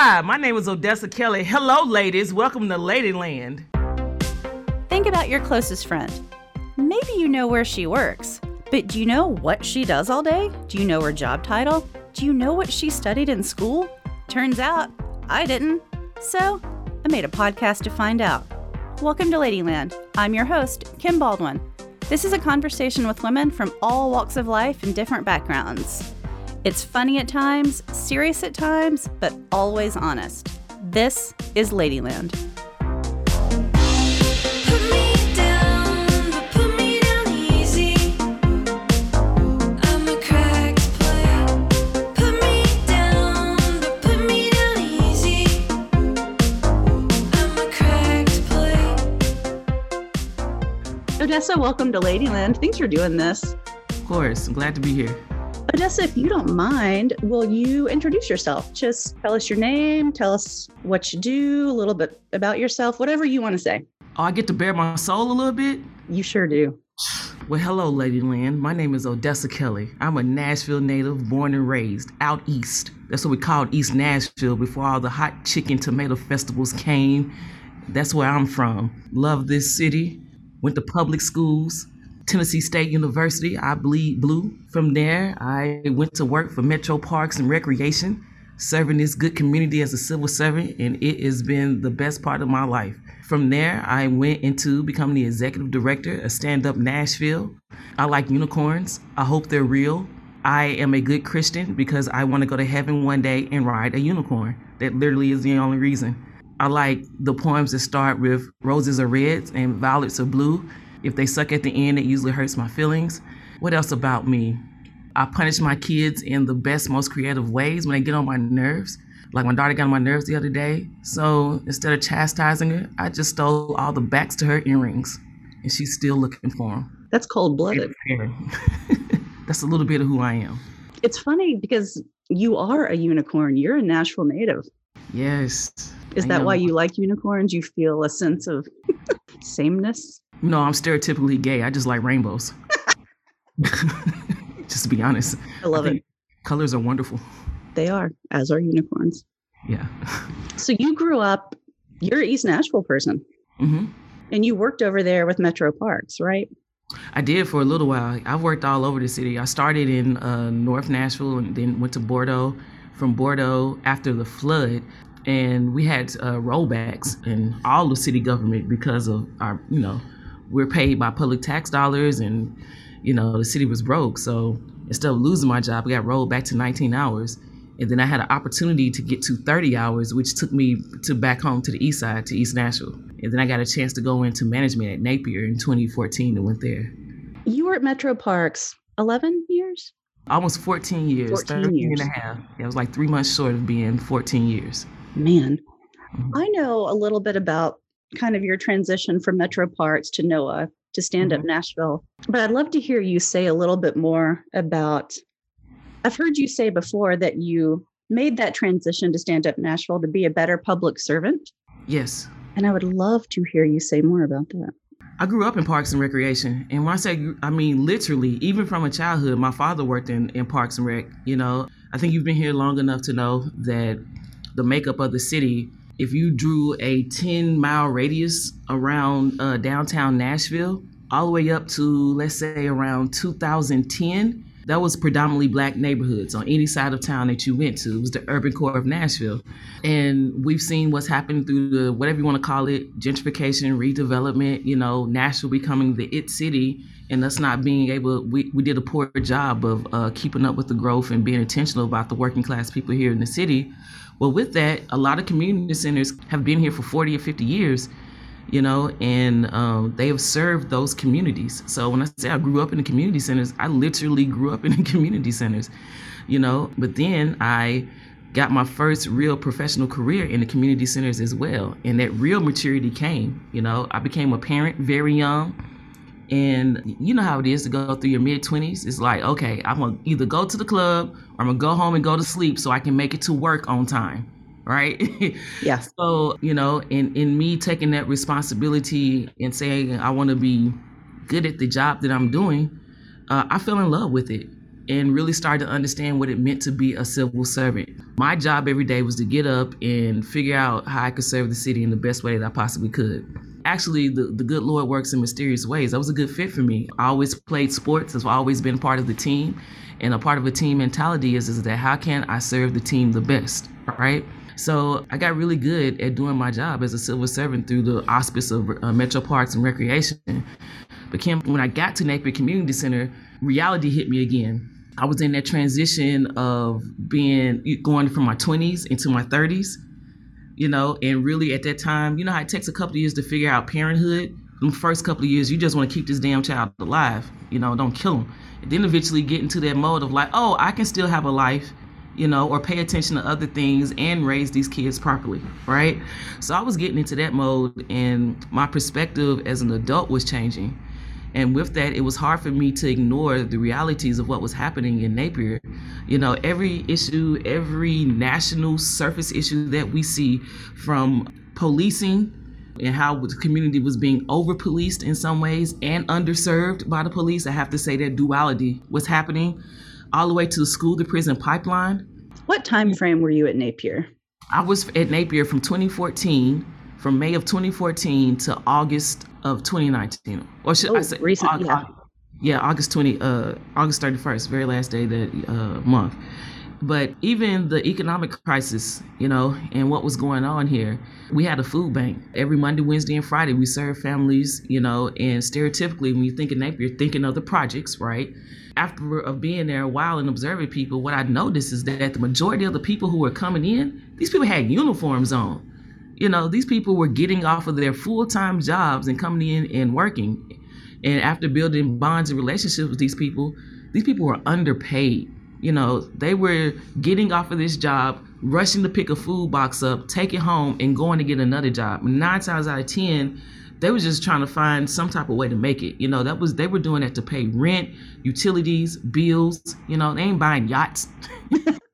Hi, my name is Odessa Kelly. Hello, ladies. Welcome to Ladyland. Think about your closest friend. Maybe you know where she works, but do you know what she does all day? Do you know her job title? Do you know what she studied in school? Turns out I didn't. So I made a podcast to find out. Welcome to Ladyland. I'm your host, Kim Baldwin. This is a conversation with women from all walks of life and different backgrounds. It's funny at times, serious at times, but always honest. This is Ladyland. Put me down, but put me down easy. I'm a cracked play. Put me down, but put me down easy. I'm a cracked play. Odessa, welcome to Ladyland. Thanks for doing this. Of course, I'm glad to be here. Odessa, if you don't mind, will you introduce yourself? Just tell us your name, tell us what you do, a little bit about yourself, whatever you want to say. Oh, I get to bare my soul a little bit. You sure do. Well, hello, Ladyland. My name is Odessa Kelly. I'm a Nashville native, born and raised out east. That's what we called East Nashville before all the hot chicken tomato festivals came. That's where I'm from. Love this city. Went to public schools. Tennessee State University, I bleed blue. From there, I went to work for Metro Parks and Recreation, serving this good community as a civil servant, and it has been the best part of my life. From there, I went into becoming the executive director of Stand Up Nashville. I like unicorns. I hope they're real. I am a good Christian because I want to go to heaven one day and ride a unicorn. That literally is the only reason. I like the poems that start with roses are red and violets are blue. If they suck at the end, it usually hurts my feelings. What else about me? I punish my kids in the best, most creative ways when they get on my nerves. Like my daughter got on my nerves the other day. So instead of chastising her, I just stole all the backs to her earrings. And she's still looking for them. That's cold blooded. That's a little bit of who I am. It's funny because you are a unicorn. You're a Nashville native. Yes. Is I that why you like unicorns? You feel a sense of sameness? No, I'm stereotypically gay. I just like rainbows. just to be honest. I love it. Colors are wonderful. They are, as are unicorns. Yeah. So you grew up, you're an East Nashville person, Mm-hmm. and you worked over there with Metro Parks, right? I did for a little while. I've worked all over the city. I started in uh, North Nashville and then went to Bordeaux. From Bordeaux after the flood, and we had uh, rollbacks in all the city government because of our, you know, we're paid by public tax dollars, and you know the city was broke. So instead of losing my job, I got rolled back to 19 hours, and then I had an opportunity to get to 30 hours, which took me to back home to the east side, to East Nashville. And then I got a chance to go into management at Napier in 2014 and went there. You were at Metro Parks 11 years? Almost 14 years, 14 13 years. and a half. It was like three months short of being 14 years. Man, Mhm. I know a little bit about kind of your transition from Metro Parks to NOAH to Stand Up mm-hmm. Nashville, but I'd love to hear you say a little bit more about. I've heard you say before that you made that transition to Stand Up Nashville to be a better public servant, Yes. and I would love to hear you say more about that. I grew up in Parks and Recreation. And when I say, I mean literally, even from a childhood, my father worked in, in Parks and Rec. You know, I think you've been here long enough to know that the makeup of the city, if you drew a 10 mile radius around uh, downtown Nashville, all the way up to, let's say, around 2010, that was predominantly black neighborhoods on any side of town that you went to. It was the urban core of Nashville. And we've seen what's happened through the whatever you want to call it, gentrification, redevelopment, you know, Nashville becoming the it city and us not being able we, we did a poor job of uh, keeping up with the growth and being intentional about the working class people here in the city. Well, with that, a lot of community centers have been here for 40 or 50 years you know, and um, they have served those communities. So when I say I grew up in the community centers, I literally grew up in the community centers, you know. But then I got my first real professional career in the community centers as well, and that real maturity came. You know, I became a parent very young. And you know how it is to go through your mid 20s. It's like, okay, I'm gonna either go to the club or I'm gonna go home and go to sleep so I can make it to work on time, right? Yeah. So, you know, in, in me taking that responsibility and saying I want to be good at the job that I'm doing, uh, I fell in love with it. and really started to understand what it meant to be a civil servant. My job every day was to get up and figure out how I could serve the city in the best way that I possibly could. Actually, the, the good Lord works in mysterious ways. That was a good fit for me. I always played sports, I've always been part of the team. And a part of a team mentality is, is that how can I serve the team the best, right? So I got really good at doing my job as a civil servant through the auspice of uh, Metro Parks and Recreation. But Kim, when I got to Napier Community Center, reality hit me again. I was in that transition of being going from my 20s into my 30s, you know, and really at that time, you know how it takes a couple of years to figure out parenthood. The first couple of years, you just want to keep this damn child alive, you know, don't kill him. And then eventually get into that mode of like, oh, I can still have a life, you know, or pay attention to other things and raise these kids properly, right? So I was getting into that mode, and my perspective as an adult was changing. And with that, it was hard for me to ignore the realities of what was happening in Napier. You know, every issue, every national surface issue that we see from policing and how the community was being over policed in some ways and underserved by the police. I have to say that duality was happening all the way to the school to prison pipeline. What time frame were you at Napier? I was at Napier from 2014, from May of 2014 to August of 2019. Or should I Oh, say recent, Aug- yeah. Yeah, August 20 uh August 31st, very last day that uh month. But even the economic crisis, you know, and what was going on here, we had a food bank. Every Monday, Wednesday, and Friday, we served families, you know, and stereotypically, when you think of Napier, you're thinking of the projects, right? After of being there a while and observing people, what I noticed is that the majority of the people who were coming in, these people had uniforms on. You know, these people were getting off of their full-time jobs and coming in and working. And after building bonds and relationships with these people, these people were underpaid. You know, they were getting off of this job, rushing to pick a food box up, take it home, and going to get another job. Nine times out of ten, they were just trying to find some type of way to make it. You know, that was they were doing that to pay rent, utilities, bills. You know, they ain't buying yachts.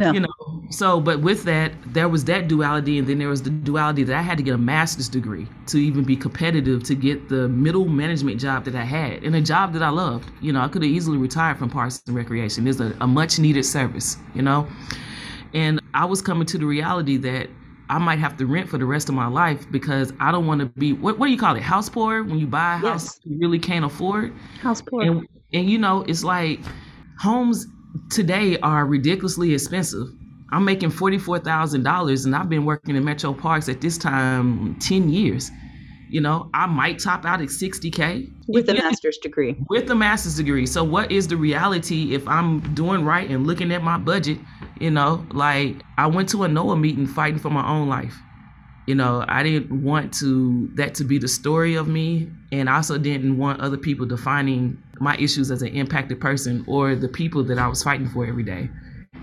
No. You know, so but with that, there was that duality, and then there was the duality that I had to get a master's degree to even be competitive to get the middle management job that I had, and a job that I loved. You know, I could have easily retired from Parks and Recreation. It's a, a much needed service. You know, and I was coming to the reality that I might have to rent for the rest of my life because I don't want to be what, what do you call it house poor when you buy a house Yes. you really can't afford House poor. and and you know it's like homes today are ridiculously expensive. I'm making $44000 and i've been working in metro parks at this time 10 years. You know i might top out at 60k with a master's degree. with a master's degree. So what is the reality if i'm doing right and looking at my budget you know like i went to a NOAH meeting fighting for my own life you know i didn't want to that to be the story of me. And i also didn't want other people defining my issues as an impacted person or the people that i was fighting for every day.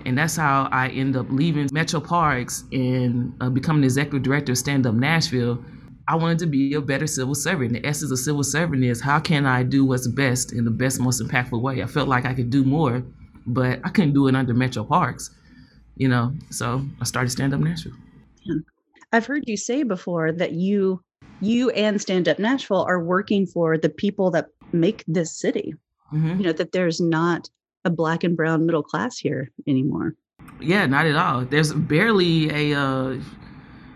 And that's how i end up leaving metro parks and uh, becoming the executive director of stand up nashville. I wanted to be a better civil servant. The essence of civil servant is how can i do what's best in the best most impactful way? I felt like i could do more but i couldn't do it under metro parks you know? So i started stand up nashville I've heard you say before that you you and Stand Up Nashville are working for the people that make this city. hmm You know, that there's not a black and brown middle class here anymore. Yeah, not at all. There's barely a uh,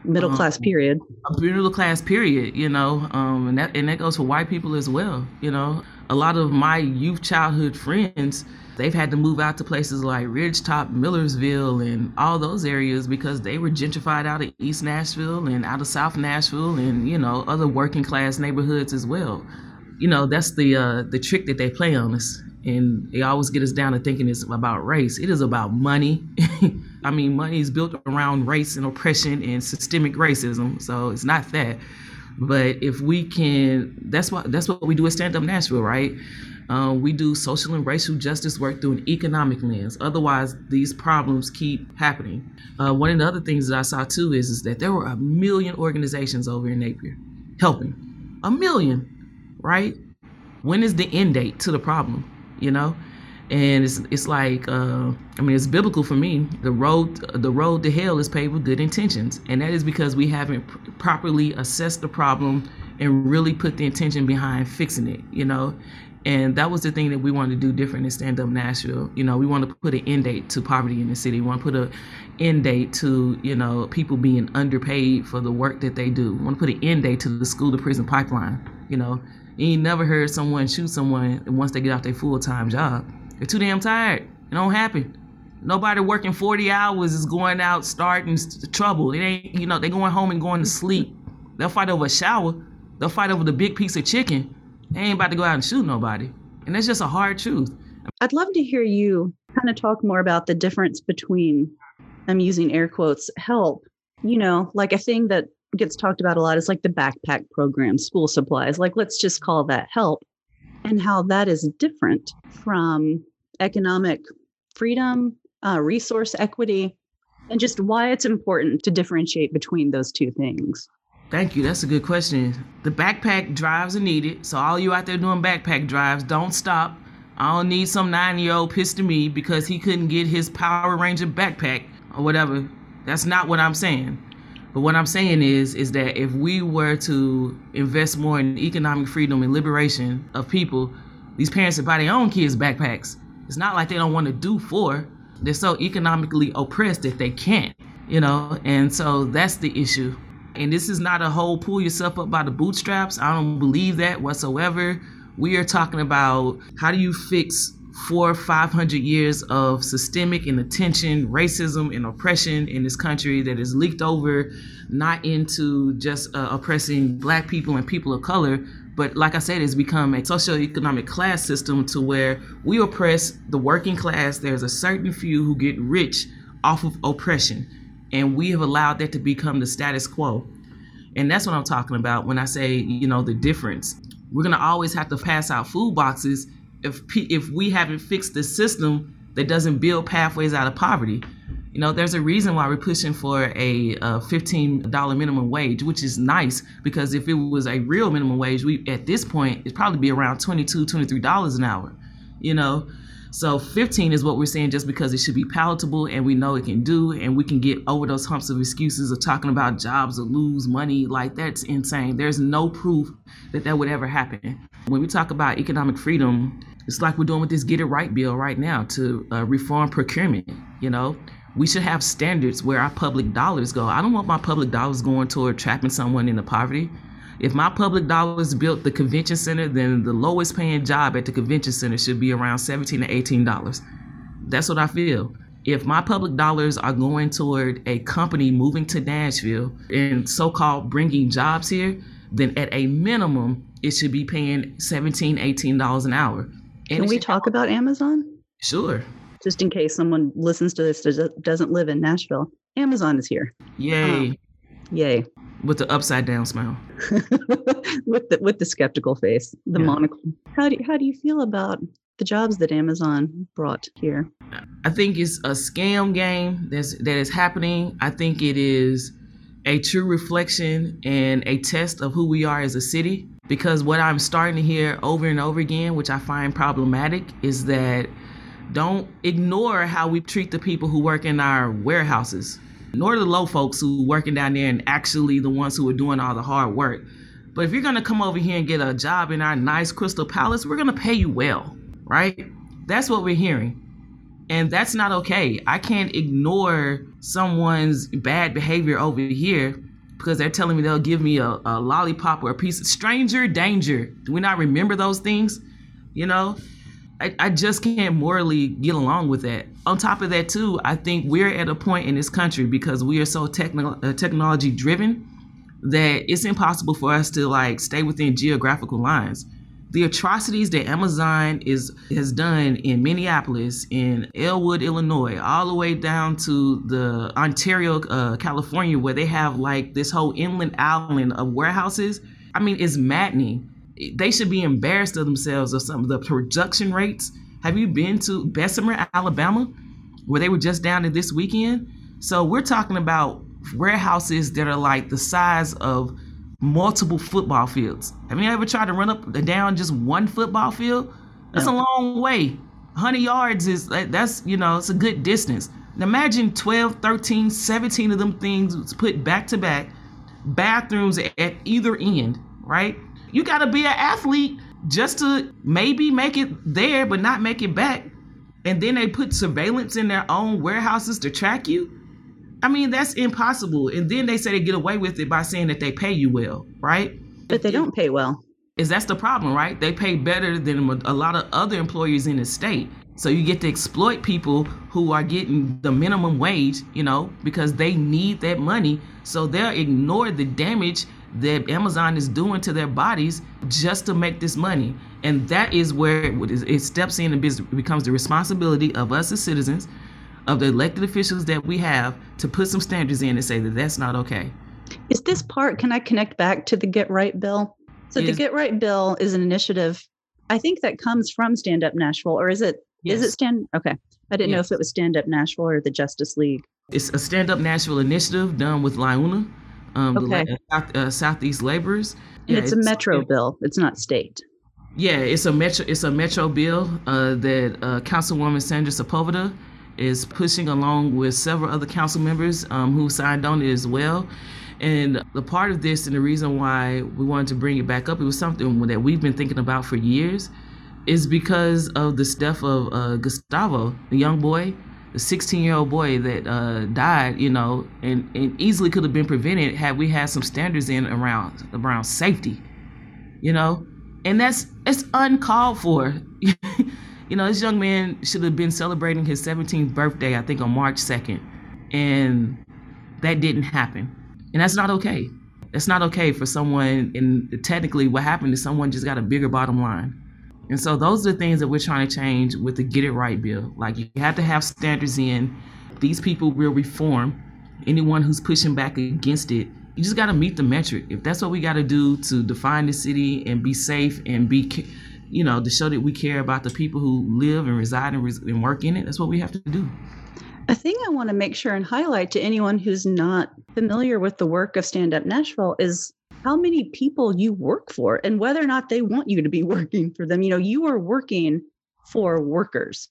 Middle class Um, period. a middle class period, you know, um, and that and that goes for white people as well. You know, a lot of my youth childhood friends, they've had to move out to places like Ridgetop, Millersville, and all those areas because they were gentrified out of East Nashville and out of South Nashville, and you know other working class neighborhoods as well. You know, that's the uh, the trick that they play on us, and they always get us down to thinking it's about race. It is about money. I mean, money is built around race and oppression and systemic racism, so it's not that. But if we can, that's what that's what we do at Stand Up Nashville, right? Uh, we do social and racial justice work through an economic lens. Otherwise, these problems keep happening. Uh, one of the other things that I saw too is, is that there were a million organizations over in Napier helping. A million, right? When is the end date to the problem? You know? And it's it's like uh, I mean it's biblical for me. The road the road to hell is paved with good intentions, and that is because we haven't pr- properly assessed the problem and really put the intention behind fixing it. You know, And that was the thing that we wanted to do different in Stand Up Nashville. You know, we want to put an end date to poverty in the city. We want to put an end date to, you know, people being underpaid for the work that they do. We want to put an end date to the school to prison pipeline. You know, you ain't never heard someone shoot someone once they get off their full time job. They're too damn tired. It don't happen. Nobody working 40 hours is going out starting trouble. It ain't, you know, they going home and going to sleep. They'll fight over a shower. They'll fight over the big piece of chicken. They ain't about to go out and shoot nobody. And that's just a hard truth. I'd love to hear you kind of talk more about the difference between, I'm using air quotes, help. You know, like a thing that gets talked about a lot is like the backpack program, school supplies. Like, let's just call that help, and how that is different from economic freedom, uh, resource equity, and just why it's important to differentiate between those two things. Thank you. That's a good question. The backpack drives are needed. So all you out there doing backpack drives, don't stop. I don't need some nine-year-old pissed at me because he couldn't get his Power Ranger backpack or whatever. That's not what I'm saying. But what I'm saying is, is that if we were to invest more in economic freedom and liberation of people, these parents would buy their own kids backpacks. It's not like they don't want to do for. They're so economically oppressed that they can't, you know. And so that's the issue. And this is not a whole pull yourself up by the bootstraps. I don't believe that whatsoever. We are talking about how do you fix four, five hundred years of systemic and attention, racism and oppression in this country that is leaked over, not into just uh, oppressing black people and people of color, but like I said, it's become a socioeconomic class system to where we oppress the working class. There's a certain few who get rich off of oppression, and we have allowed that to become the status quo. And that's what I'm talking about when I say, you know, the difference. We're gonna always have to pass out food boxes if if we haven't fixed the system that doesn't build pathways out of poverty. You know, there's a reason why we're pushing for a, uh $15 minimum wage, which is nice because if it was a real minimum wage, we at this point it'd probably be around $22, 23 dollars an hour. You know, so 15 is what we're saying just because it should be palatable and we know it can do and we can get over those humps of excuses of talking about jobs or lose money. Like that's insane. There's no proof that that would ever happen. When we talk about economic freedom, it's like we're doing with this Get It Right bill right now to uh, reform procurement. You know, we should have standards where our public dollars go. I don't want my public dollars going toward trapping someone into poverty. If my public dollars built the convention center, then the lowest paying job at the convention center should be around 17 to 18 dollars. That's what I feel. If my public dollars are going toward a company moving to Nashville and so-called bringing jobs here, then at a minimum it should be paying 17 18 dollars an hour. And Can we talk about Amazon? Sure. Just in case someone listens to this that doesn't live in Nashville, Amazon is here. Yay. Um, yay. With the upside down smile. with the with the skeptical face, the Yeah. monocle. How do how do you feel about the jobs that Amazon brought here? I think it's a scam game that's that is happening. I think it is a true reflection and a test of who we are as a city. Because what I'm starting to hear over and over again, which I find problematic, is that don't ignore how we treat the people who work in our warehouses, nor the low folks who working down there and actually the ones who are doing all the hard work. But if you're gonna come over here and get a job in our nice Crystal Palace, we're gonna pay you well, right? That's what we're hearing. And that's not okay. I can't ignore someone's bad behavior over here because they're telling me they'll give me a, a lollipop or a piece of stranger danger. Do we not remember those things? You know? I, just can't morally get along with that. On top of that, too, I think we're at a point in this country because we are so techno- uh, technology driven that it's impossible for us to like stay within geographical lines. The atrocities that Amazon is has done in Minneapolis, in Elwood, Illinois, all the way down to the Ontario, uh, California, where they have like this whole inland island of warehouses. I mean, it's maddening. They should be embarrassed of themselves of some of the production rates. Have you been to Bessemer, Alabama, where they were just down there this weekend? So we're talking about warehouses that are like the size of multiple football fields. Have you ever tried to run up and down just one football field? That's a long way. 100 yards is that's, you know, it's a good distance. Now imagine 12, 13, 17 of them things put back to back, bathrooms at either end, right? You got to be an athlete just to maybe make it there, but not make it back. And then they put surveillance in their own warehouses to track you. I mean, that's impossible. And then they say they get away with it by saying that they pay you well, right? But they don't pay well. Is that's the problem, right? They pay better than a lot of other employers in the state. So you get to exploit people who are getting the minimum wage, you know, because they need that money. So they'll ignore the damage that Amazon is doing to their bodies just to make this money. And that is where it, it steps in and becomes the responsibility of us as citizens, of the elected officials that we have, to put some standards in and say that that's not okay. Is this part, can I connect back to the Get Right bill? So the Get Right bill is an initiative, I think that comes from Stand Up Nashville, or is it, is it Yes. Stand, okay. I didn't know if it was Stand Up Nashville or the Justice League. It's a Stand Up Nashville initiative done with LIUNA, um, the Okay. South, uh, Southeast Laborers. And Yeah, it's a metro bill, it's not state. Yeah, it's a metro. It's a metro bill uh, that uh, Councilwoman Sandra Sepulveda is pushing along with several other council members um, who signed on it as well. And the part of this, and the reason why we wanted to bring it back up, it was something that we've been thinking about for years, is because of the death of uh, Gustavo, the young boy, the 16 year old boy that uh, died, you know, and, and easily could have been prevented had we had some standards in around around safety, you know, and that's it's uncalled for. you know, this young man should have been celebrating his 17th birthday, I think, on March 2nd, and that didn't happen, and that's not okay. That's not okay for someone. And technically, what happened is someone just got a bigger bottom line. And so those are the things that we're trying to change with the Get It Right bill. Like you have to have standards in. These people will reform. Anyone who's pushing back against it, you just got to meet the metric. If that's what we got to do to define the city and be safe and be, you know, to show that we care about the people who live and reside and, res- and work in it, that's what we have to do. A thing I want to make sure and highlight to anyone who's not familiar with the work of Stand Up Nashville is how many people you work for and whether or not they want you to be working for them. You know, you are working for workers,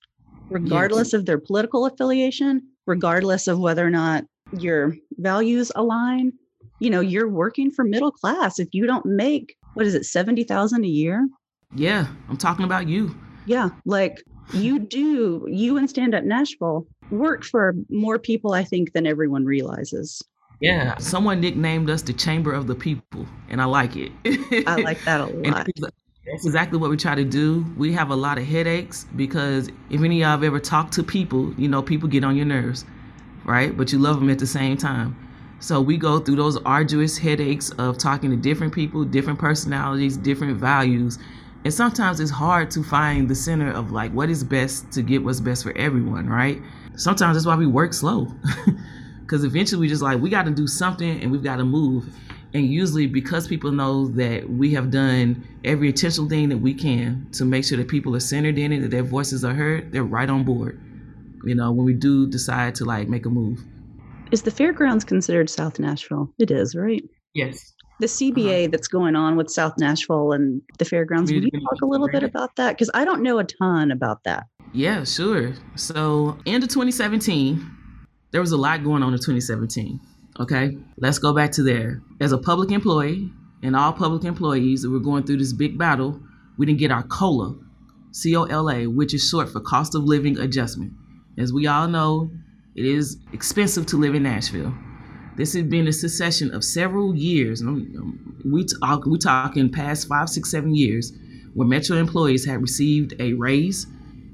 regardless of their political affiliation, regardless of whether or not your values align. You know, you're working for middle class. If you don't make, what is it, 70,000 a year? Yeah, I'm talking about you. Yeah, like you do, you and Stand Up Nashville work for more people, I think, than everyone realizes. Yeah, someone nicknamed us the Chamber of the People, and I like it. I like that a lot. that's- exactly what we try to do. We have a lot of headaches because if any of y'all have ever talked to people, you know, people get on your nerves, right? But you love them at the same time. So we go through those arduous headaches of talking to different people, different personalities, different values. And sometimes it's hard to find the center of like what is best to get what's best for everyone, right? Sometimes that's why we work slow. Because eventually we just like, we got to do something and we've got to move. And usually, because people know that we have done every intentional thing that we can to make sure that people are centered in it, that their voices are heard, they're right on board. You know, when we do decide to like make a move. Is the fairgrounds considered South Nashville? It is, right? Yes. The CBA uh-huh. that's going on with South Nashville and the fairgrounds. Can you talk a little bit about that? Because I don't know a ton about that. Yeah, sure. So, end of 2017, there was a lot going on in 2017. Okay, let's go back to there. As a public employee, and all public employees that were going through this big battle, we didn't get our COLA, C O L A, which is short for cost of living adjustment. As we all know, it is expensive to live in Nashville. This has been a succession of several years. um, We talk, we talking past five, six, seven years, where Metro employees have received a raise,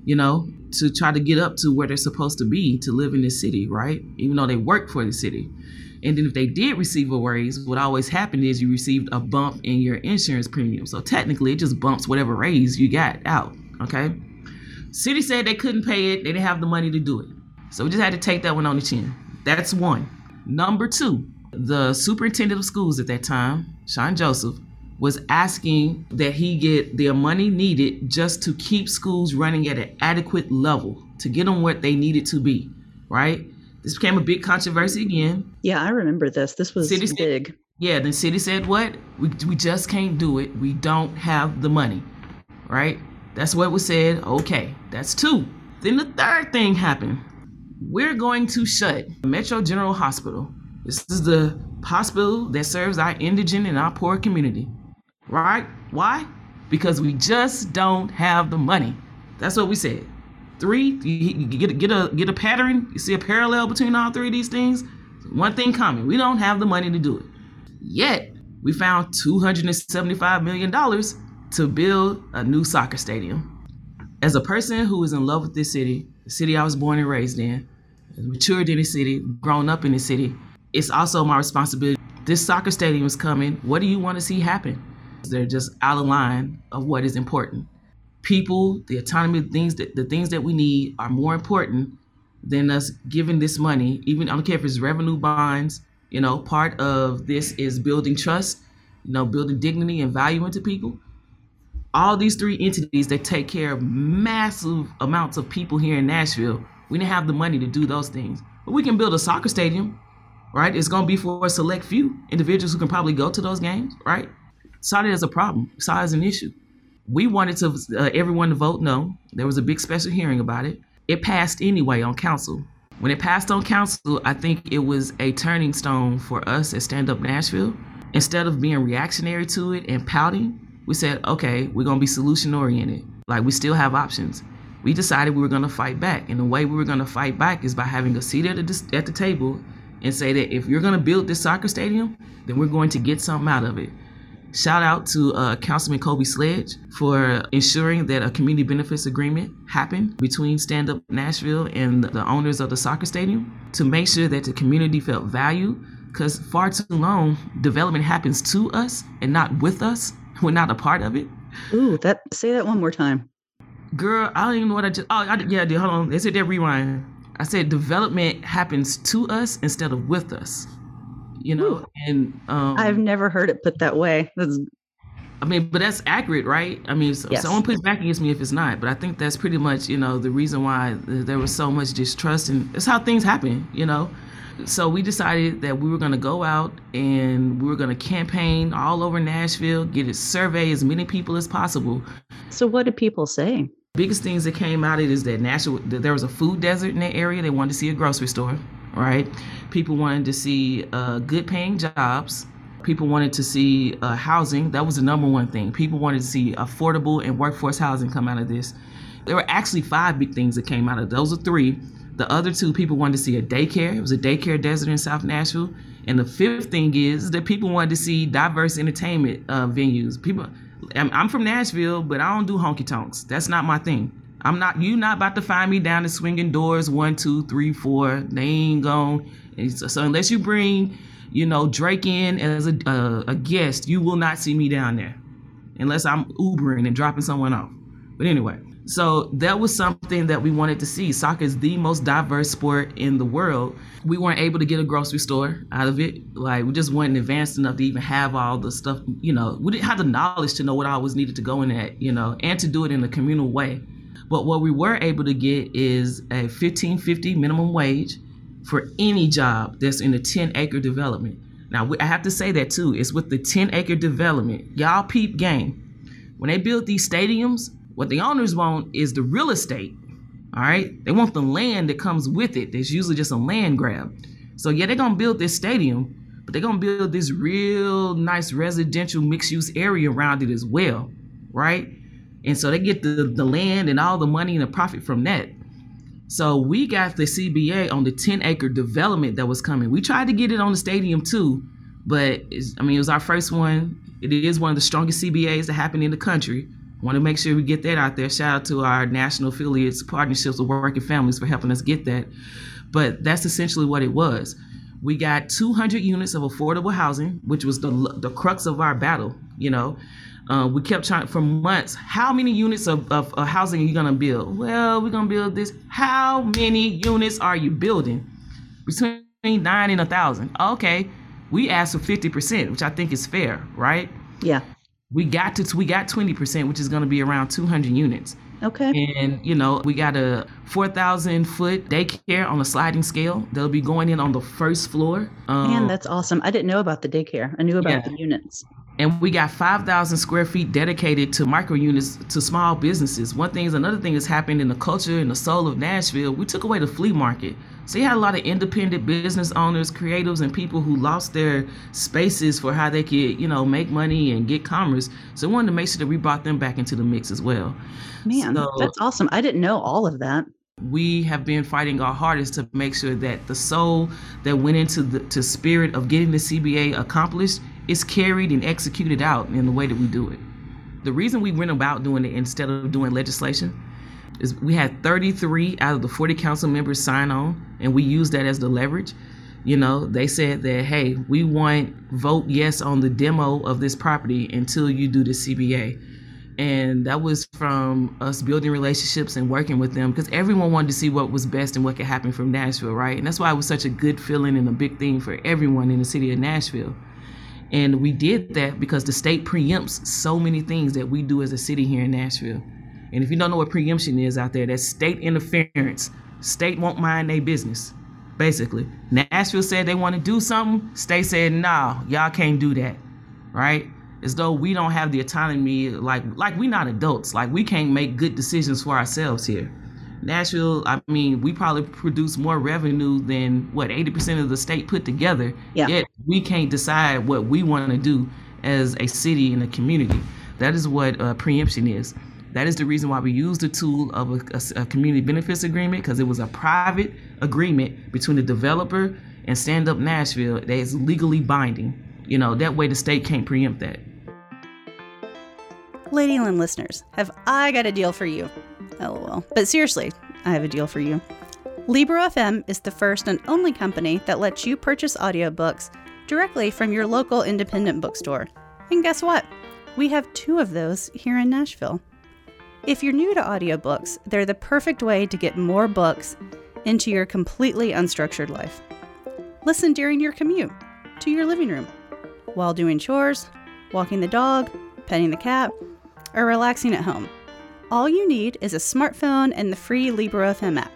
you know, to try to get up to where they're supposed to be to live in this city, right? Even though they work for the city. And then if they did receive a raise, what always happened is you received a bump in your insurance premium. So technically, it just bumps whatever raise you got out. Okay. City said they couldn't pay it; they didn't have the money to do it. So we just had to take that one on the chin. That's one. Number two, the superintendent of schools at that time, Shawn Joseph, was asking that he get the money needed just to keep schools running at an adequate level to get them what they needed to be. Right. This became a big controversy again. Yeah, I remember this. This was City said- big. Yeah, the city said what? We, we just can't do it. We don't have the money. Right? That's what was said. Okay, that's two. Then the third thing happened. We're going to shut Metro General Hospital. This is the hospital that serves our indigent and our poor community. Right? Why? because we just don't have the money. That's what we said. Three, you, get a, get a get a pattern. You see a parallel between all three of these things. One thing common: we don't have the money to do it. Yet we found two hundred and seventy-five million dollars to build a new soccer stadium. As a person who is in love with this city, the city I was born and raised in, matured in the city, grown up in the city, it's also my responsibility. This soccer stadium is coming. What do you want to see happen? They're just out of line of what is important. People, the autonomy, things that the things that we need are more important than us giving this money. Even I don't care if it's revenue bonds. You know, part of this is building trust. You know, building dignity and value into people all these three entities that take care of massive amounts of people here in Nashville, we didn't have the money to do those things. But we can build a soccer stadium, right? It's going to be for a select few individuals who can probably go to those games, right? Saw it as a problem, saw it as an issue. We wanted to uh, everyone to vote no. There was a big special hearing about it. It passed anyway on council. When it passed on council, I think it was a turning stone for us at Stand Up Nashville. Instead of being reactionary to it and pouting, we said, okay, we're going to be solution oriented. Like we still have options. We decided we were going to fight back. And the way we were going to fight back is by having a seat at the, at the table and say that if you're going to build this soccer stadium, then we're going to get something out of it. Shout out to uh, Councilman Colby Sledge for ensuring that a community benefits agreement happened between Stand Up Nashville and the owners of the soccer stadium to make sure that the community felt valued. Because far too long, development happens to us and not with us. We're not a part of it. Ooh, that say that one more time. Girl, I don't even know what I just. Oh, I, yeah, hold on. They said that rewind. I said development happens to us instead of with us. You know, Ooh. and um, I've never heard it put that way. That's I mean, but that's accurate, right? I mean, so, Yes. someone push back against me if it's not, but I think that's pretty much, you know, the reason why there was so much distrust, and it's how things happen, you know. So we decided that we were going to go out and we were going to campaign all over Nashville, get a survey as many people as possible. so. What did people say? Biggest things that came out of it is that Nashville, that there was a food desert in that area. They wanted to see a grocery store, right? People wanted to see uh, good paying jobs. People wanted to see uh, housing. That was the number one thing. People wanted to see affordable and workforce housing come out of this. There were actually five big things that came out of those are three. The other two people wanted to see a daycare. It was a daycare desert in South Nashville. And the fifth thing is that people wanted to see diverse entertainment uh, venues. People, I'm, I'm from Nashville, but I don't do honky tonks. That's not my thing. I'm not. You not about to find me down the swinging doors. One, two, three, four. They ain't gone. So, unless you bring, you know, Drake in as a uh, a guest, you will not see me down there, unless I'm Ubering and dropping someone off. But anyway, so that was something that we wanted to see. Soccer is the most diverse sport in the world. We weren't able to get a grocery store out of it. Like we just weren't advanced enough to even have all the stuff. You know, we didn't have the knowledge to know what all was needed to go in that. You know, and to do it in a communal way. But what we were able to get is a 1550 minimum wage for any job that's in a 10 acre development. Now, I have to say that too. It's with the 10 acre development. Y'all peep game. When they build these stadiums, what the owners want is the real estate. All right. They want the land that comes with it. There's usually just a land grab. So, yeah, they're going to build this stadium, but they're going to build this real nice residential mixed use area around it as well. Right. And so they get the, the land and all the money and the profit from that. So we got the CBA on the 10 acre development that was coming. We tried to get it on the stadium too, but I mean, it was our first one. It is one of the strongest CBAs that happened in the country. Want to make sure we get that out there. Shout out to our national affiliates, partnerships with working families for helping us get that. But that's essentially what it was. We got 200 units of affordable housing, which was the the crux of our battle. You know, uh, we kept trying for months. How many units of, of, of housing are you gonna build? Well, we're gonna build this. How many units are you building? Between nine and a thousand. Okay, we asked for 50 percent, which I think is fair, right? Yeah. We got to we got 20 percent, which is gonna be around 200 units. Okay. And you know, we got a 4,000 foot daycare on a sliding scale. They'll be going in on the first floor. Um, Man, that's awesome. I didn't know about the daycare. I knew about yeah. the units. And we got 5,000 square feet dedicated to micro units to small businesses. One thing is another thing that's happened in the culture and the soul of Nashville. We took away the flea market. So you had a lot of independent business owners, creatives, and people who lost their spaces for how they could, you know, make money and get commerce. So we wanted to make sure that we brought them back into the mix as well. Man, So- that's awesome. I didn't know all of that. we have been fighting our hardest to make sure that the soul that went into the to spirit of getting the CBA accomplished is carried and executed out in the way that we do it. The reason we went about doing it instead of doing legislation is we had 33 out of the 40 council members sign on, and we used that as the leverage. You know, they said that, hey, we want vote yes on the demo of this property until you do the CBA and that was from us building relationships and working with them because everyone wanted to see what was best and what could happen from Nashville, right? And that's why it was such a good feeling and a big thing for everyone in the city of Nashville. And we did that because the state preempts so many things that we do as a city here in Nashville. And if you don't know what preemption is out there, that's state interference. State won't mind their business, basically. Nashville said they want to do something. State said, no, y'all can't do that, right? As though we don't have the autonomy, like like we not adults, like we can't make good decisions for ourselves here. Nashville, I mean, we probably produce more revenue than what 80% of the state put together. Yeah. Yet we can't decide what we want to do as a city and a community. That is what uh, preemption is. That is the reason why we use the tool of a, a- a community benefits agreement because it was a private agreement between the developer and Stand Up Nashville that is legally binding. You know, that way the state can't preempt that. Ladyland listeners, have I got a deal for you? LOL. But seriously, I have a deal for you. Libro.fm is the first and only company that lets you purchase audiobooks directly from your local independent bookstore. And guess what? We have two of those here in Nashville. If you're new to audiobooks, they're the perfect way to get more books into your completely unstructured life. Listen during your commute, to your living room, while doing chores, walking the dog, petting the cat, or relaxing at home. All you need is a smartphone and the free Libro FM app.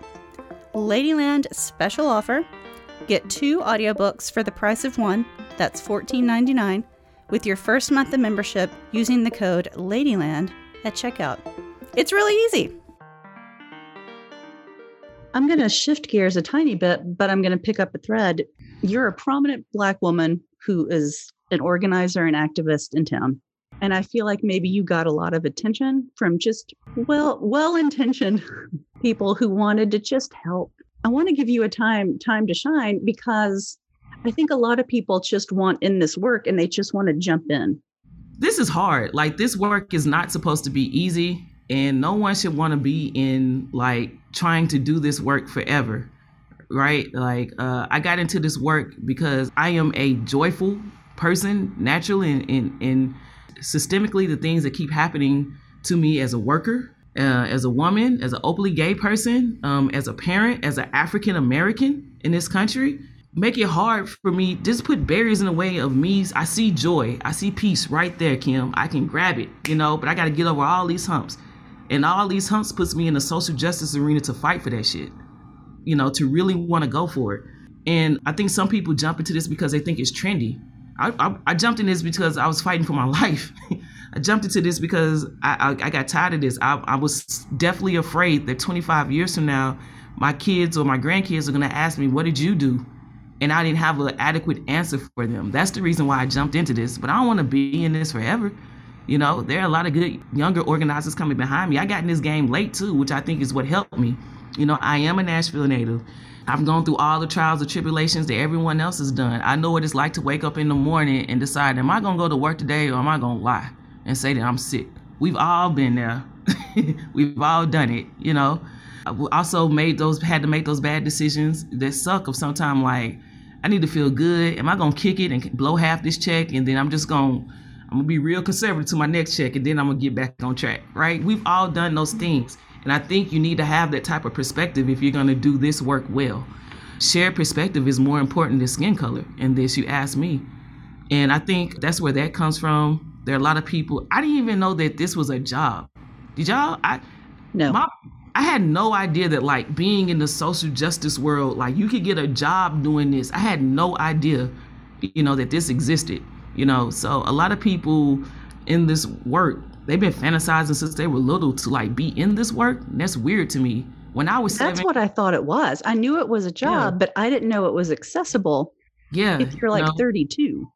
Ladyland special offer get two audiobooks for the price of one, that's $14.99, with your first month of membership using the code LADYLAND at checkout. It's really easy. I'm going to shift gears a tiny bit, but I'm going to pick up a thread. You're a prominent Black woman who is an organizer and activist in town. And I feel like maybe you got a lot of attention from just well, well-intentioned people who wanted to just help. I want to give you a time time to shine because I think a lot of people just want in this work and they just want to jump in. this is hard. Like this work is not supposed to be easy, and no one should want to be in like trying to do this work forever, right? Like uh, I got into this work because I am a joyful person naturally, and and, and systemically the things that keep happening to me as a worker. Uh, as a woman, as an openly gay person, um, as a parent, as an African American in this country, make it hard for me just put barriers in the way of me i see joy i see peace right there kim. I can grab it you know but i got to get over all these humps. And all these humps puts me in the social justice arena to fight for that shit you know to really want to go for it. And i think some people jump into this because they think it's trendy i, I, jumped in this because i was fighting for my life i jumped into this because i, I, I got tired of this I, I was definitely afraid that 25 years from now my kids or my grandkids are going to ask me what did you do and I didn't have an adequate answer for them. That's the reason why I jumped into this. But I don't want to be in this forever. You know, there are a lot of good younger organizers coming behind me. I got in this game late too, which I think is what helped me. You know, I am a Nashville native. I've gone through all the trials and tribulations that everyone else has done. I know what it's like to wake up in the morning and decide, am I going to go to work today or am I going to lie and say that I'm sick? We've all been there. We've all done it, you know. I also made those had to make those bad decisions that suck of sometime like I need to feel good. Am I gonna kick it and blow half this check and then I'm just gonna I'm gonna be real conservative to my next check and then I'm gonna get back on track, right? We've all done those things. And I think you need to have that type of perspective if you're gonna do this work well. Shared perspective is more important than skin color in this, you ask me. And I think that's where that comes from. There are a lot of people I didn't even know that this was a job. Did y'all I No. my I had no idea that like being in the social justice world, like you could get a job doing this. I had no idea, you know, that this existed. You know, so a lot of people in this work, they've been fantasizing since they were little to like be in this work. That's weird to me. When I was That's seven, what I thought it was. I knew it was a job, but I didn't know it was accessible yeah, if you're like no, 32.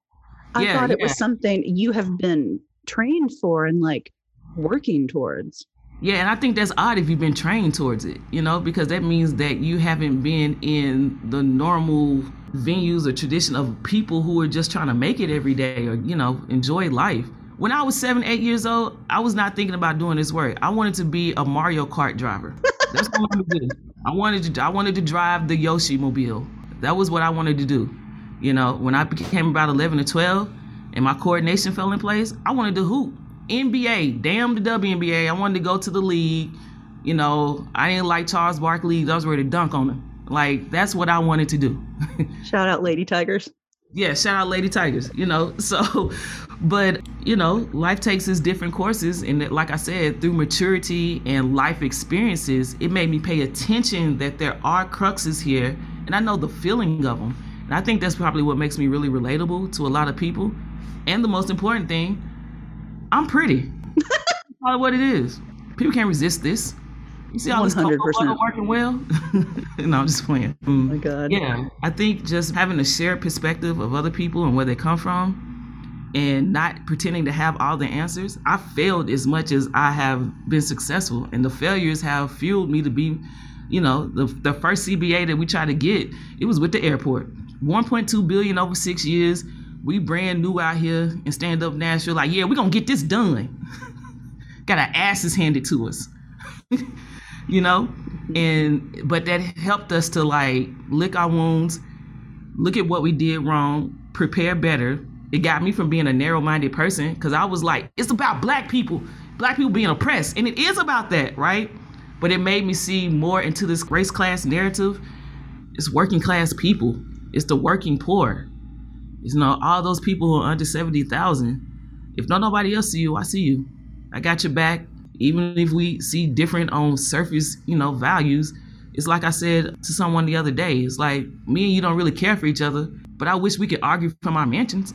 I Yeah, thought it was something you have been trained for and like working towards. Yeah, and I think that's odd if you've been trained towards it, you know, because that means that you haven't been in the normal venues or tradition of people who are just trying to make it every day or, you know, enjoy life. When I was seven, eight years old, I was not thinking about doing this work. I wanted to be a Mario Kart driver. That's what I wanted to do. I wanted to I wanted to drive the Yoshi mobile. That was what I wanted to do. You know, when I became about 11 or 12 and my coordination fell in place, I wanted to hoop. NBA, damn the WNBA. I wanted to go to the league. You know, I didn't like Charles Barkley. I was ready to dunk on him. Like, that's what I wanted to do. Shout out Lady Tigers. Yeah, shout out Lady Tigers, you know. So, but, you know, life takes its different courses. And like I said, through maturity and life experiences, it made me pay attention that there are cruxes here. And I know the feeling of them. And I think that's probably what makes me really relatable to a lot of people. And the most important thing, I'm pretty. That's probably what it is. People can't resist this. You see all this cocoa 100%. butter working well? no, I'm just playing. Oh my God. Yeah, I think just having a shared perspective of other people and where they come from and not pretending to have all the answers. I failed as much as I have been successful, and the failures have fueled me to be, you know, the, the first CBA that we tried to get, it was with the airport. 1.2 billion over six years. We brand new out here in stand up Nashville. Like, yeah, we're gonna get this done. Got our asses handed to us. you know? And but that helped us to like lick our wounds, look at what we did wrong, prepare better. It got me from being a narrow-minded person because I was like, it's about black people, black people being oppressed, and it is about that, right? But it made me see more into this race class narrative. It's working class people. It's the working poor. It's you know all those people who are under seventy thousand. If not nobody else see you, I see you. I got your back. Even if we see different on surface, you know, values, it's like I said to someone the other day. It's like me and you don't really care for each other, but I wish we could argue from our mansions.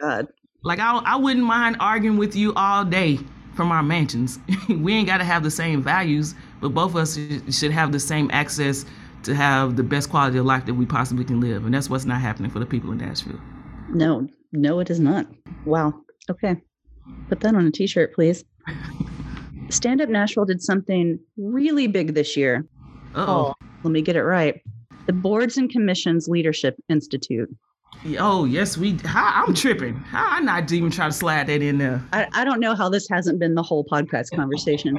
God. Like I, I wouldn't mind arguing with you all day from our mansions. we ain't got to have the same values, but both of us should- should have the same access to have the best quality of life that we possibly can live, and that's what's not happening for the people in Nashville. No, no, it is not. Wow. Okay. Put that on a t shirt, please. Stand Up Nashville did something really big this year. Uh Oh, let me get it right. The Boards and Commissions Leadership Institute. oh. Oh yes, we. How, I'm tripping. How I not even try to slide that in there? I, I don't know how this hasn't been the whole podcast conversation.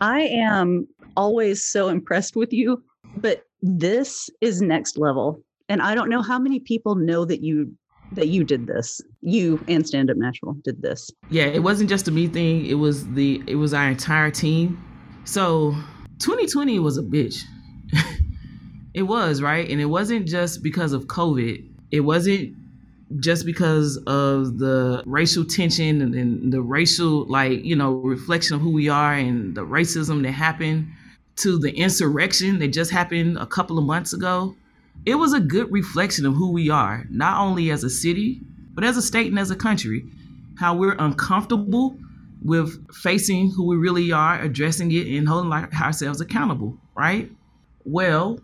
I am always so impressed with you, but this is next level. And I don't know how many people know that you that you did this. You and Stand Up Nashville did this. yeah, it wasn't just a me thing. It was the it was our entire team. So 2020 was a bitch. it was right, and it wasn't just because of COVID. It wasn't just because of the racial tension and, and the racial like you know reflection of who we are and the racism that happened to the insurrection that just happened a couple of months ago. It was a good reflection of who we are, not only as a city, but as a state and as a country. How we're uncomfortable with facing who we really are, addressing it, and holding ourselves accountable, right? Well,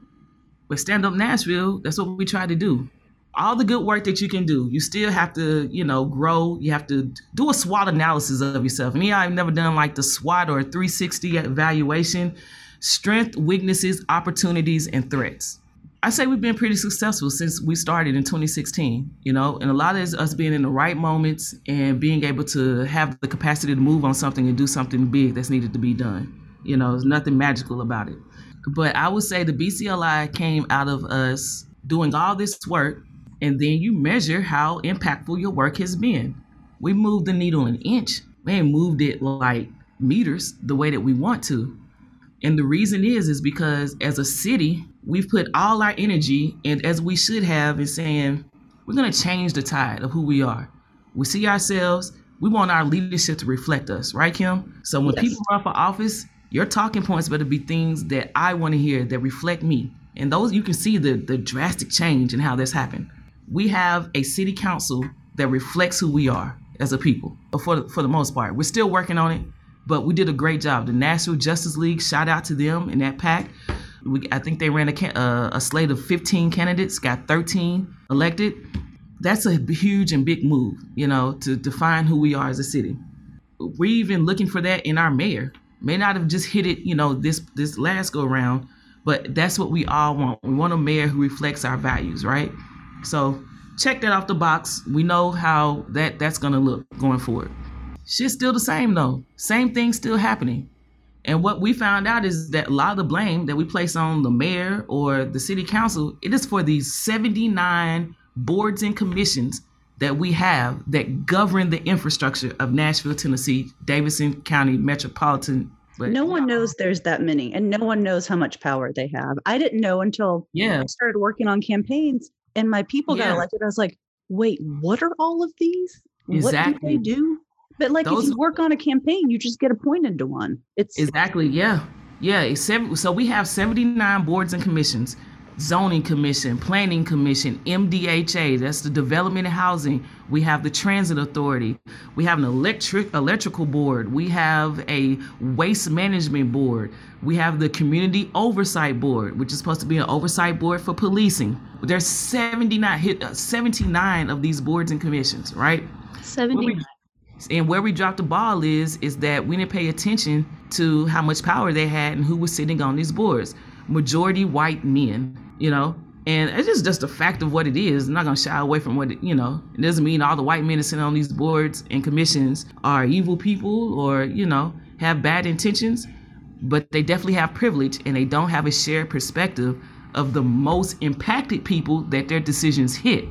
with Stand Up Nashville, that's what we try to do. All the good work that you can do, you still have to, you know, grow. You have to do a SWOT analysis of yourself. And yeah, I've never done like the SWOT or 360 evaluation strength, weaknesses, opportunities, and threats. I say we've been pretty successful since we started in 2016, you know, and a lot of us being in the right moments and being able to have the capacity to move on something and do something big that's needed to be done. You know, there's nothing magical about it. But I would say the BCLI came out of us doing all this work, and then you measure how impactful your work has been. We moved the needle an inch. We ain't moved it like meters the way that we want to. And the reason is is because as a city, we've put all our energy and as we should have in saying, we're gonna change the tide of who we are. We see ourselves, we want our leadership to reflect us, right, Kim? So when Yes. people run for office, your talking points better be things that I want to hear that reflect me. And those you can see the the drastic change in how this happened. We have a city council that reflects who we are as a people. For the, for the most part, we're still working on it, but we did a great job. The Nashville Justice League, shout out to them in that pack. We, I think they ran a, uh, a slate of 15 candidates, got 13 elected. That's a huge and big move, you know, to define who we are as a city. We're even looking for that in our mayor. May not have just hit it, you know, this this last go around, but that's what we all want. We want a mayor who reflects our values, right? So check that off the box. We know how that that's gonna look going forward. Shit's still the same though. Same thing still happening. And what we found out is that a lot of the blame that we place on the mayor or the city council, it is for these 79 boards and commissions that we have that govern the infrastructure of Nashville, Tennessee, Davidson County Metropolitan. But no one knows there's that many, and no one knows how much power they have. I didn't know until Yeah, I started working on campaigns and my people got elected. I was like, wait, what are all of these? What do they do? But like Those- if you work on a campaign, you just get appointed to one. It's Exactly. Yeah. Yeah. So we have 79 boards and commissions zoning commission, planning commission, MDHA, that's the development and housing. We have the transit authority. We have an electric electrical board. We have a waste management board. We have the community oversight board, which is supposed to be an oversight board for policing. There's 79 hit uh, 79 of these boards and commissions, right? Where 70. we- and where we dropped the ball is is that we didn't pay attention to how much power they had and who was sitting on these boards. Majority white men, you know. And it's just just a fact of what it is. I'm not gonna shy away from what it, you know. It doesn't mean all the white men that sit on these boards and commissions are evil people or you know have bad intentions, but they definitely have privilege and they don't have a shared perspective of the most impacted people that their decisions hit.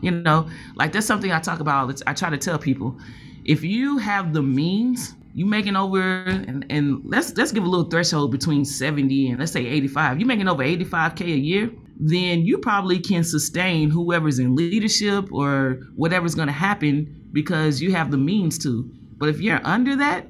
You know, like that's something I talk about. I try to tell people, if you have the means, you making over and, and let's let's give a little threshold between 70 and let's say 85. You making over 85k a year, then you probably can sustain whoever's in leadership or whatever's going to happen because you have the means to. But if you're under that,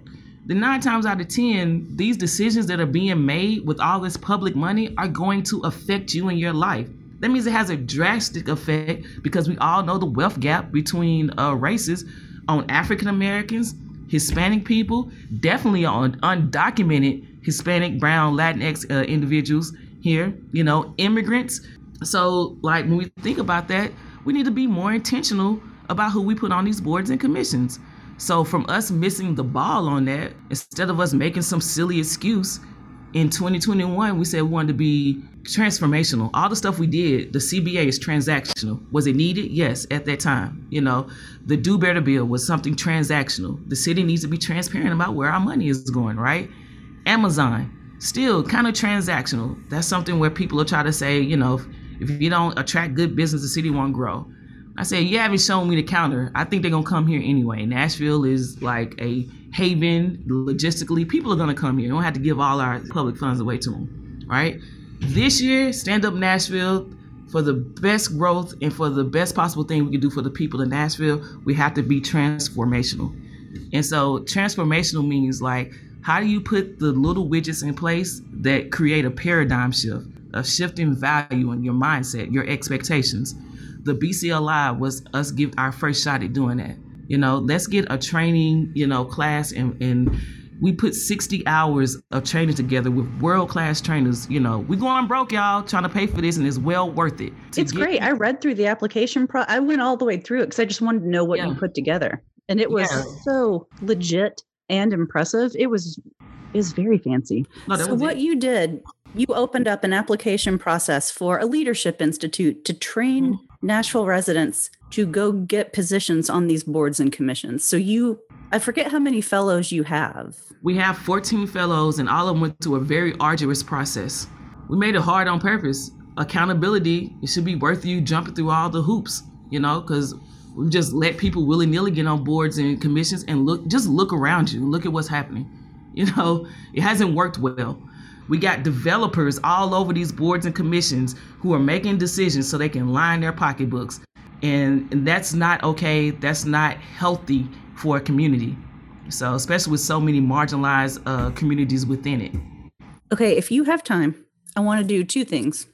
then nine times out of ten, these decisions that are being made with all this public money are going to affect you in your life. That means it has a drastic effect because we all know the wealth gap between uh, races on African Americans, Hispanic people, definitely on undocumented Hispanic, Brown, Latinx uh, individuals here, you know, immigrants. So, like, when we think about that, we need to be more intentional about who we put on these boards and commissions. So, from us missing the ball on that, instead of us making some silly excuse, in 2021, we said we wanted to be transformational. All the stuff we did, the CBA is transactional. Was it needed? Yes, at that time. You know, the Do Better bill was something transactional. The city needs to be transparent about where our money is going, right? Amazon, still kind of transactional. That's something where people will try to say, you know, if, if you don't attract good business, the city won't grow. I said, you haven't shown me the counter. I think they're gonna come here anyway. Nashville is like a haven logistically. People are gonna come here. We don't have to give all our public funds away to them, right? This year, Stand Up Nashville, for the best growth and for the best possible thing we can do for the people in Nashville, we have to be transformational. And so transformational means like how do you put the little widgets in place that create a paradigm shift, a shift in value in your mindset, your expectations. The BCLI was us give our first shot at doing that. You know, let's get a training, you know, class and and we put 60 hours of training together with world class trainers. You know, we going on broke, y'all, trying to pay for this, and it's well worth it. It's get- great. I read through the application pro I went all the way through it because I just wanted to know what you put together. And it was Yeah. so legit and impressive. It was it was very fancy. No, so what it. you did, you opened up an application process for a leadership institute to train Mm-hmm. Nashville residents to go get positions on these boards and commissions. So you I forget how many fellows you have. We have 14 fellows, and all of them went through a very arduous process. We made it hard on purpose. Accountability, it should be worth you jumping through all the hoops, you know, because we just let people willy nilly get on boards and commissions and look, just look around you, look at what's happening. You know, it hasn't worked well. We got developers all over these boards and commissions who are making decisions so they can line their pocketbooks. And, and that's not okay. That's not healthy for a community. So, especially with so many marginalized uh, communities within it. Okay, if you have time, I want to do two things.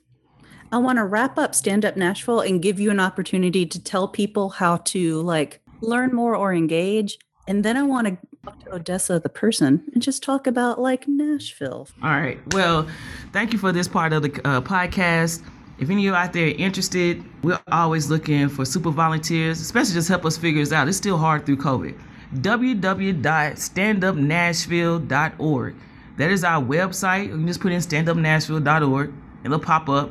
I want to wrap up Stand Up Nashville and give you an opportunity to tell people how to like learn more or engage. And then I want to talk to Odessa, the person, and just talk about like Nashville. All right. Well, thank you for this part of the uh, podcast. If any of you out there are interested, we're always looking for super volunteers, especially just help us figure this out. It's still hard through COVID. www.standupnashville.org. That is our website. You can just put in standupnashville.org. And it'll pop up.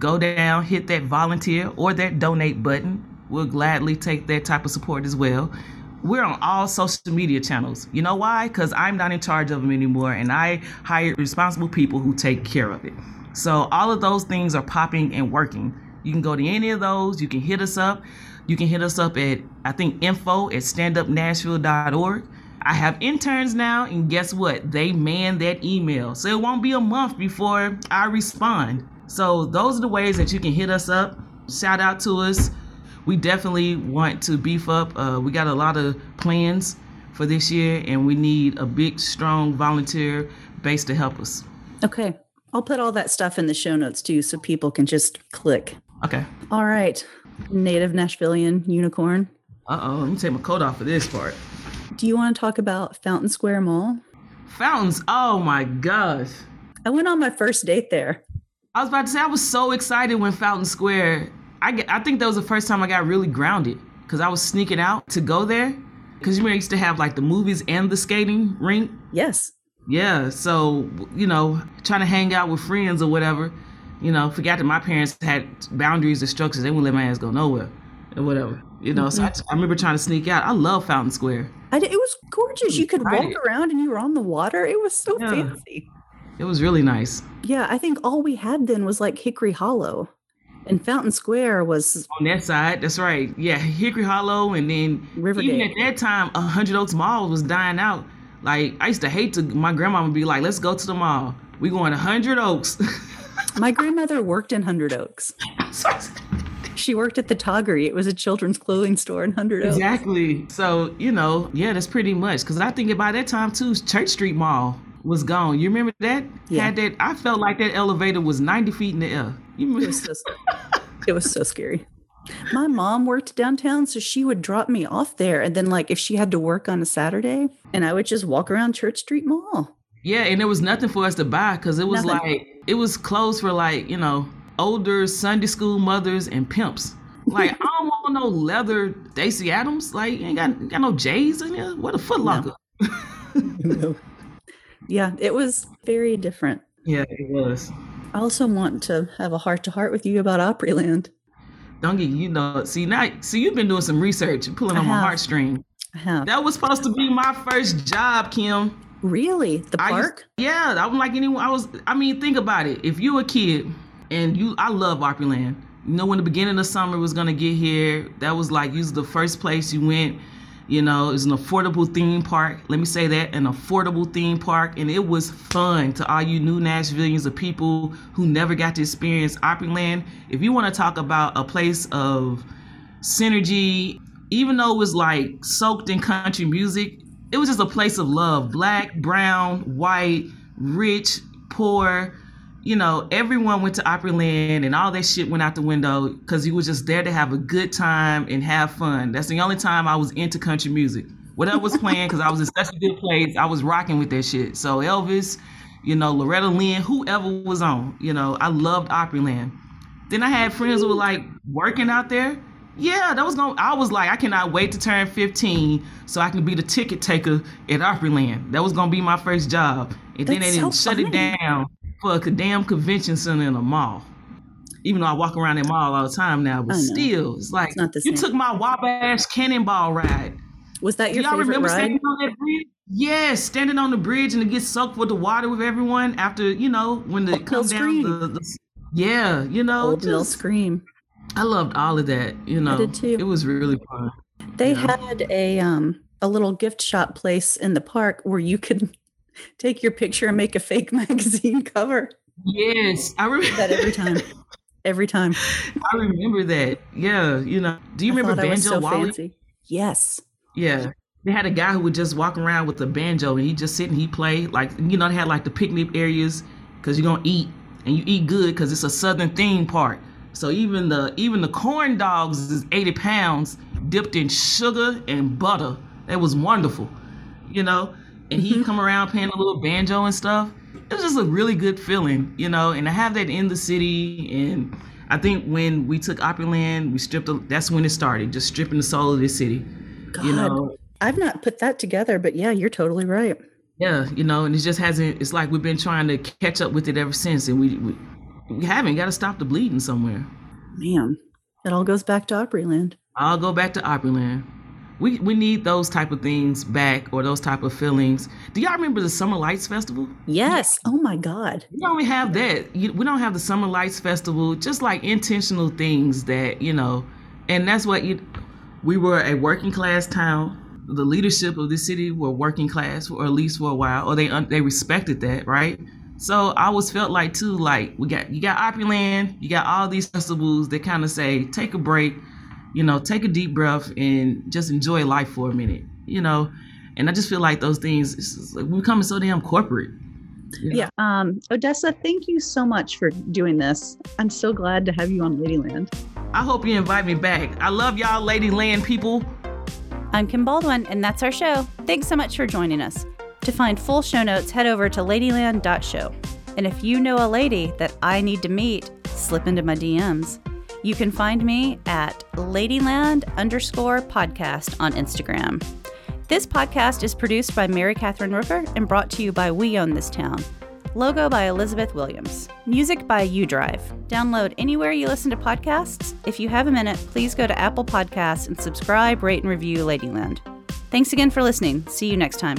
Go down, hit that volunteer or that donate button. We'll gladly take that type of support as well. We're on all social media channels. You know why? Because I'm not in charge of them anymore, and I hired responsible people who take care of it. So all of those things are popping and working. You can go to any of those. You can hit us up. You can hit us up at I think info at standupnashville.org. I have interns now, and guess what? They man that email. So it won't be a month before I respond. So those are the ways that you can hit us up. Shout out to us. We definitely want to beef up. Uh, we got a lot of plans for this year, and we need a big, strong volunteer base to help us. Okay. I'll put all that stuff in the show notes too so people can just click. Okay. All right. Native Nashvillian unicorn. Uh oh. Let me take my coat off for this part. Do you want to talk about Fountain Square Mall? Fountains. Oh my gosh. I went on my first date there. I was about to say I was so excited when Fountain Square. I get, I think that was the first time I got really grounded because I was sneaking out to go there. Because you used to have like the movies and the skating rink. Yes. Yeah, so you know, trying to hang out with friends or whatever. You know, forgot that my parents had boundaries and structures. They wouldn't let my ass go nowhere or whatever. You know, so I, mm-hmm. I remember trying to sneak out. I love Fountain Square. I it was gorgeous. You could walk around and you were on the water. It was so Yeah. fancy. It was really nice. Yeah, I think all we had then was like Hickory Hollow. And Fountain Square was On that side, that's right. Yeah, Hickory Hollow, and then Rivergate. even at that time, Hundred Oaks Mall was dying out. Like I used to hate to. My grandma would be like, "Let's go to the mall. We going to Hundred Oaks." my grandmother worked in Hundred Oaks. She worked at the Toggery. It was a children's clothing store in Hundred Oaks. Exactly. So, you know, yeah, that's pretty much. Because I think by that time, too, Church Street Mall was gone. You remember that? Yeah. Had that? I felt like that elevator was 90 feet in the air. You It remember? was so, it was so scary. My mom worked downtown, so she would drop me off there. And then, like, if she had to work on a Saturday, and I would just walk around Church Street Mall. Yeah, and there was nothing for us to buy because it was Nothing. like, it was closed for like, you know, older Sunday school mothers and pimps. Like, I don't want no leather Daisy Adams. Like, you ain't got, got no J's in there. What a Foot Locker. Yeah, it was very different. Yeah, it was. I also want to have a heart to heart with you about Opryland. Don't get, you know, see, now, see, you've been doing some research and pulling I on my uh-huh. heartstring. I. Uh-huh. That was supposed to be my first job, Kim. Really? The I park? yeah, I'm like anyone. I was. I mean, think about it. If you a kid and you, I love Opryland. You know, when the beginning of summer was gonna get here, that was like you was the first place you went. You know, it's an affordable theme park. Let me say that an affordable theme park, and it was fun to all you new Nashvillians, of people who never got to experience Opryland. If you want to talk about a place of synergy, even though it was like soaked in country music, it was just a place of love. Black, brown, white, rich, poor. You know, everyone went to Opryland and all that shit went out the window because you was just there to have a good time and have fun. That's the only time I was into country music. Whatever was playing, because I was in such a good place, I was rocking with that shit. So Elvis, you know, Loretta Lynn, whoever was on, you know, I loved Opryland. Then I had friends who were like working out there. Yeah, that was going. I was like, I cannot wait to turn 15 so I can be the ticket taker at Opryland. That was gonna be my first job, and then they That's didn't shut it down for a damn convention center in a mall. Even though I walk around that mall all the time now, but still, it's like It's you took my Wabash Cannonball ride. Was that Do your y'all favorite remember ride? standing on that bridge? Yes, standing on the bridge and to get soaked with the water with everyone after you know when the Old come down the, the yeah you know Old just- Scream. I loved all of that. You know, did too. It was really fun. They Yeah. had a um a little gift shop place in the park where you could take your picture and make a fake magazine cover. Yes, I remember That every time. Every time. I remember that. Yeah, you know. Do you I remember Banjo so Wally? fancy. Yes. Yeah. They had a guy who would just walk around with a banjo and he just sit and he play like you know they had like the picnic areas because you're gonna eat and you eat good because it's a southern theme park. So even the even the corn dogs is 80 pounds dipped in sugar and butter. That was wonderful, you know. And he mm-hmm. come around playing a little banjo and stuff. It was just a really good feeling, you know. And to have that in the city, and I think when we took Opryland, we stripped. The, that's when it started, just stripping the soul of this city. God, You know, I've not put that together, but yeah, you're totally right. yeah, you know, and it just hasn't. It's like we've been trying to catch up with it ever since, and we we, we haven't. Got to stop the bleeding somewhere. Man, it all goes back to Opryland. I'll go back to Opryland. We we need those type of things back or those type of feelings. Do y'all remember the Summer Lights Festival? Yes. Oh my God. We don't have that. You- We don't have the Summer Lights Festival. Just like intentional things that you know, and that's what you. We were a working class town. The leadership of the city were working class, or at least for a while, or they they respected that, right? So I always felt like too, like we got you got Opryland, you got all these festivals that kind of say take a break, you know, take a deep breath and just enjoy life for a minute, you know. And I just feel like those things like we're becoming so damn corporate. Yeah. Um, Odessa, thank you so much for doing this. I'm so glad to have you on Ladyland. I hope you invite me back. I love y'all, Ladyland people. I'm Kim Baldwin, and that's our show. Thanks so much for joining us. To find full show notes, head over to ladyland.show. And if you know a lady that I need to meet, slip into my DMs. You can find me at ladyland underscore podcast on Instagram. This podcast is produced by Mary Catherine Rooker and brought to you by We Own This Town. Logo by Elizabeth Williams. Music by UDrive. Download anywhere you listen to podcasts. If you have a minute, please go to Apple Podcasts and subscribe, rate, and review Ladyland. Thanks again for listening. See you next time.